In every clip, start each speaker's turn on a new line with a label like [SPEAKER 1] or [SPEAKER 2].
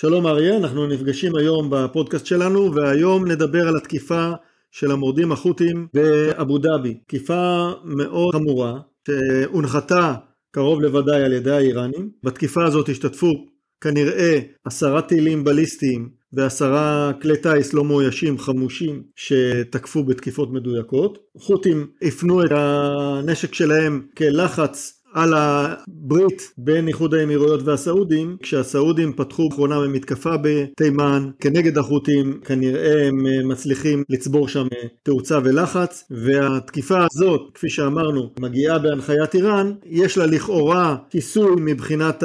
[SPEAKER 1] שלום אריה, אנחנו נפגשים היום בפודקאסט שלנו והיום נדבר על התקיפה של המורדים החות'ים באבו דאבי. תקיפה מאוד חמורה שהונחתה קרוב לוודאי על ידי האיראנים. בתקיפה הזאת השתתפו כנראה עשרה טילים בליסטיים ועשרה כלי טיס לא מאוישים חמושים שתקפו בתקיפות מדויקות. חות'ים הפנו את הנשק שלהם כלחץ על הברית בין איחוד האמירויות והסעודים כשהסעודים פתחו אחרונה במתקפה בתימן כנגד החות'ים כנראה הם אה, מצליחים לצבור שם אה, תאוצה ולחץ והתקיפה הזאת כפי שאמרנו מגיעה בהנחיית איראן יש לה לכאורה כיסוי מבחינת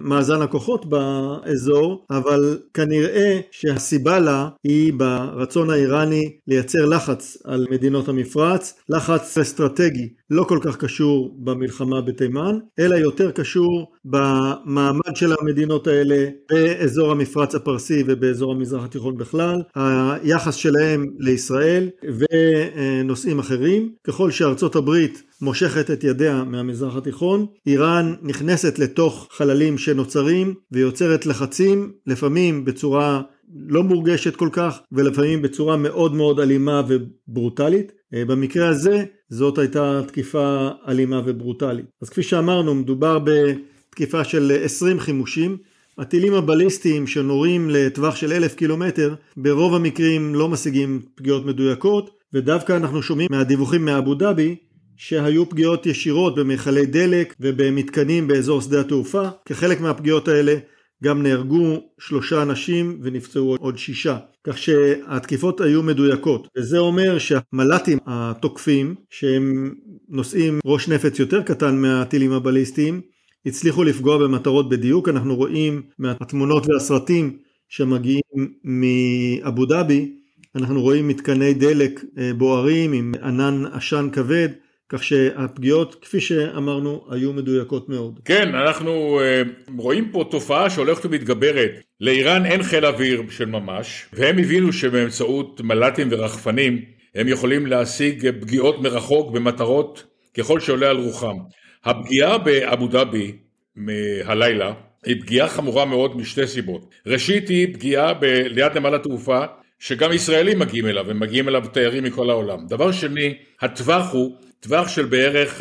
[SPEAKER 1] מאזן הכוחות באזור אבל כנראה שהסיבה לה היא ברצון האיראני לייצר לחץ על מדינות המפרץ לחץ אסטרטגי לא כל כך קשור במלחמה בתימן, אלא יותר קשור במעמד של המדינות האלה באזור המפרץ הפרסי ובאזור המזרח התיכון בכלל, היחס שלהם לישראל ונושאים אחרים. ככל שארצות הברית מושכת את ידיה מהמזרח התיכון, איראן נכנסת לתוך חללים שנוצרים ויוצרת לחצים, לפעמים בצורה לא מורגשת כל כך ולפעמים בצורה מאוד מאוד אלימה וברוטלית. במקרה הזה זאת הייתה תקיפה אלימה וברוטלית. אז כפי שאמרנו מדובר בתקיפה של 20 חימושים. הטילים הבליסטיים שנורים לטווח של אלף קילומטר ברוב המקרים לא משיגים פגיעות מדויקות ודווקא אנחנו שומעים מהדיווחים מאבו דאבי שהיו פגיעות ישירות במכלי דלק ובמתקנים באזור שדה התעופה. כחלק מהפגיעות האלה גם נהרגו שלושה אנשים ונפצעו עוד שישה. כך שהתקיפות היו מדויקות. וזה אומר שהמל"טים התוקפים, שהם נושאים ראש נפץ יותר קטן מהטילים הבליסטיים, הצליחו לפגוע במטרות בדיוק. אנחנו רואים מהתמונות והסרטים שמגיעים מאבו דאבי, אנחנו רואים מתקני דלק אה, בוערים עם ענן עשן כבד. כך שהפגיעות, כפי שאמרנו, היו מדויקות מאוד.
[SPEAKER 2] כן, אנחנו uh, רואים פה תופעה שהולכת ומתגברת. לאיראן אין חיל אוויר של ממש, והם הבינו שבאמצעות מל"טים ורחפנים הם יכולים להשיג פגיעות מרחוק במטרות ככל שעולה על רוחם. הפגיעה באבו דאבי מהלילה היא פגיעה חמורה מאוד משתי סיבות. ראשית היא פגיעה ליד נמל התעופה שגם ישראלים מגיעים אליו, ומגיעים אליו תיירים מכל העולם. דבר שני, הטווח הוא טווח של בערך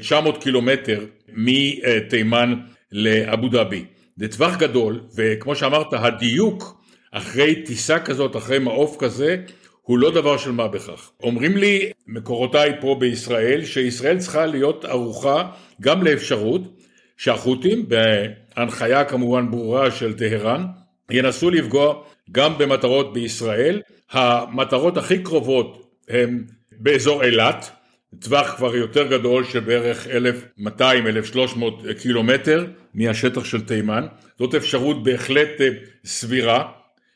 [SPEAKER 2] 900 אה, אה, קילומטר מתימן לאבו דאבי. זה טווח גדול, וכמו שאמרת, הדיוק אחרי טיסה כזאת, אחרי מעוף כזה, הוא לא דבר של מה בכך. אומרים לי מקורותיי פה בישראל, שישראל צריכה להיות ערוכה גם לאפשרות שהחות'ים, בהנחיה כמובן ברורה של טהרן, ינסו לפגוע גם במטרות בישראל. המטרות הכי קרובות הן באזור אילת, טווח כבר יותר גדול של בערך 1,200-1,300 קילומטר מהשטח של תימן. זאת אפשרות בהחלט אה, סבירה.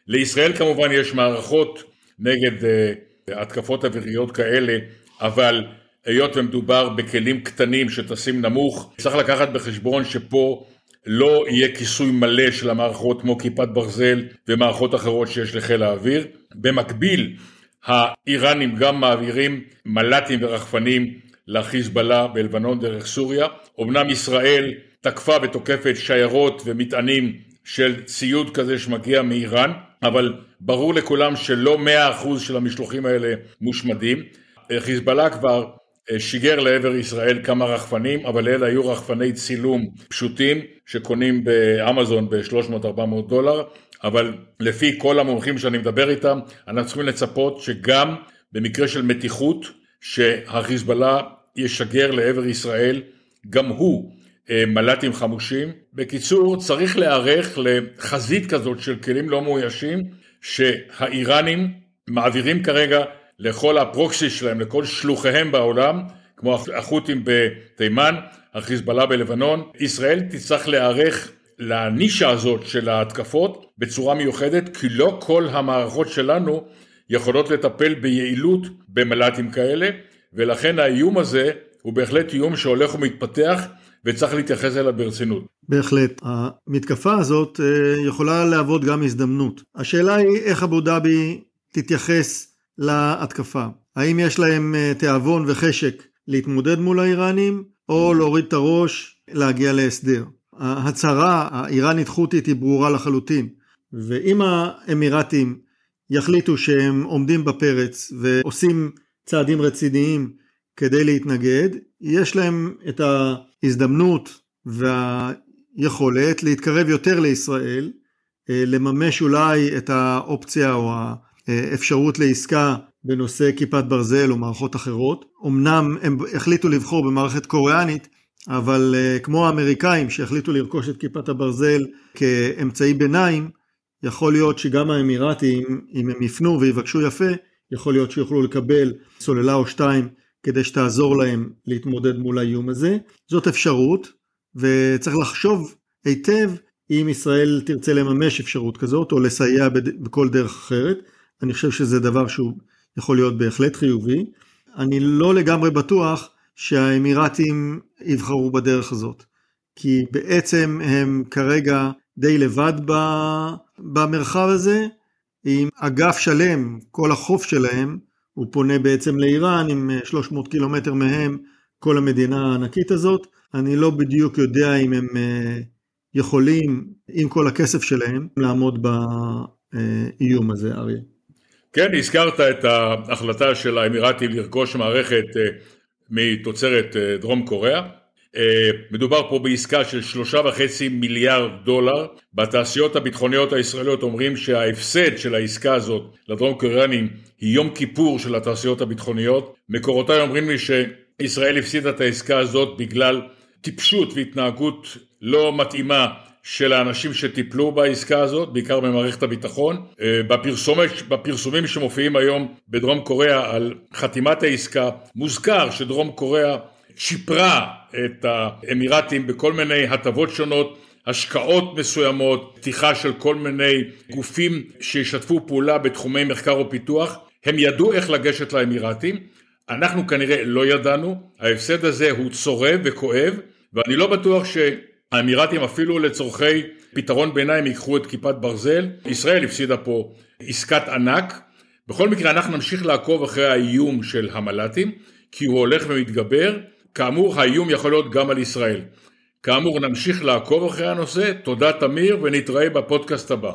[SPEAKER 2] לישראל כמובן יש מערכות נגד אה, התקפות אוויריות כאלה, אבל היות ומדובר בכלים קטנים שטסים נמוך, צריך לקחת בחשבון שפה לא יהיה כיסוי מלא של המערכות כמו כיפת ברזל ומערכות אחרות שיש לחיל האוויר. במקביל האיראנים גם מעבירים מל"טים ורחפנים לחיזבאללה בלבנון דרך סוריה. אמנם ישראל תקפה ותוקפת שיירות ומטענים של ציוד כזה שמגיע מאיראן, אבל ברור לכולם שלא מאה אחוז של המשלוחים האלה מושמדים. חיזבאללה כבר שיגר לעבר ישראל כמה רחפנים, אבל אלה היו רחפני צילום פשוטים שקונים באמזון ב-300-400 דולר, אבל לפי כל המומחים שאני מדבר איתם, אנחנו צריכים לצפות שגם במקרה של מתיחות, שהחיזבאללה ישגר לעבר ישראל, גם הוא אה, מל"טים חמושים. בקיצור, צריך להיערך לחזית כזאת של כלים לא מאוישים, שהאיראנים מעבירים כרגע לכל הפרוקסי שלהם, לכל שלוחיהם בעולם, כמו החות'ים בתימן, החיזבאללה בלבנון. ישראל תצטרך להיערך לנישה הזאת של ההתקפות בצורה מיוחדת, כי לא כל המערכות שלנו יכולות לטפל ביעילות במל"טים כאלה, ולכן האיום הזה הוא בהחלט איום שהולך ומתפתח וצריך להתייחס אליו ברצינות.
[SPEAKER 1] בהחלט. המתקפה הזאת אה, יכולה להוות גם הזדמנות. השאלה היא איך אבו דאבי תתייחס להתקפה. האם יש להם אה, תיאבון וחשק להתמודד מול האיראנים, או להוריד את הראש, להגיע להסדר. ההצהרה האיראנית חות'ית היא ברורה לחלוטין, ואם האמירתים יחליטו שהם עומדים בפרץ ועושים צעדים רציניים כדי להתנגד, יש להם את ההזדמנות והיכולת להתקרב יותר לישראל, אה, לממש אולי את האופציה או האפשרות לעסקה בנושא כיפת ברזל או מערכות אחרות. אמנם הם החליטו לבחור במערכת קוריאנית, אבל אה, כמו האמריקאים שהחליטו לרכוש את כיפת הברזל כאמצעי ביניים, יכול להיות שגם האמירתים, אם הם יפנו ויבקשו יפה, יכול להיות שיוכלו לקבל סוללה או שתיים כדי שתעזור להם להתמודד מול האיום הזה. זאת אפשרות, וצריך לחשוב היטב אם ישראל תרצה לממש אפשרות כזאת, או לסייע בכל דרך אחרת. אני חושב שזה דבר שהוא יכול להיות בהחלט חיובי. אני לא לגמרי בטוח שהאמירתים יבחרו בדרך הזאת, כי בעצם הם כרגע די לבד במרחב הזה, עם אגף שלם, כל החוף שלהם, הוא פונה בעצם לאיראן עם 300 קילומטר מהם, כל המדינה הענקית הזאת. אני לא בדיוק יודע אם הם אה, יכולים, עם כל הכסף שלהם, לעמוד באיום הזה, אריה.
[SPEAKER 2] כן, הזכרת את ההחלטה של האמירתים לרכוש מערכת אה, מתוצרת אה, דרום קוריאה. אה, מדובר פה בעסקה של שלושה וחצי מיליארד דולר. בתעשיות הביטחוניות הישראליות אומרים שההפסד של העסקה הזאת לדרום קוריאנים היא יום כיפור של התעשיות הביטחוניות. מקורותיי אומרים לי שישראל הפסידה את העסקה הזאת בגלל טיפשות והתנהגות לא מתאימה של האנשים שטיפלו בעסקה הזאת, בעיקר במערכת הביטחון. אה, בפרסומים שמופיעים היום בדרום קוריאה על חתימת העסקה, מוזכר שדרום קוריאה שיפרה את האמירתים בכל מיני הטבות שונות, השקעות מסוימות, פתיחה של כל מיני גופים שישתפו פעולה בתחומי מחקר ופיתוח. הם ידעו איך לגשת לאמירתים, אנחנו כנראה לא ידענו, ההפסד הזה הוא צורב וכואב, ואני לא בטוח ש... האמירתים אפילו לצורכי פתרון ביניים ייקחו את כיפת ברזל. ישראל הפסידה פה עסקת ענק. בכל מקרה אנחנו נמשיך לעקוב אחרי האיום של המל"טים, כי הוא הולך ומתגבר. כאמור האיום יכול להיות גם על ישראל. כאמור נמשיך לעקוב אחרי הנושא. תודה תמיר ונתראה בפודקאסט הבא.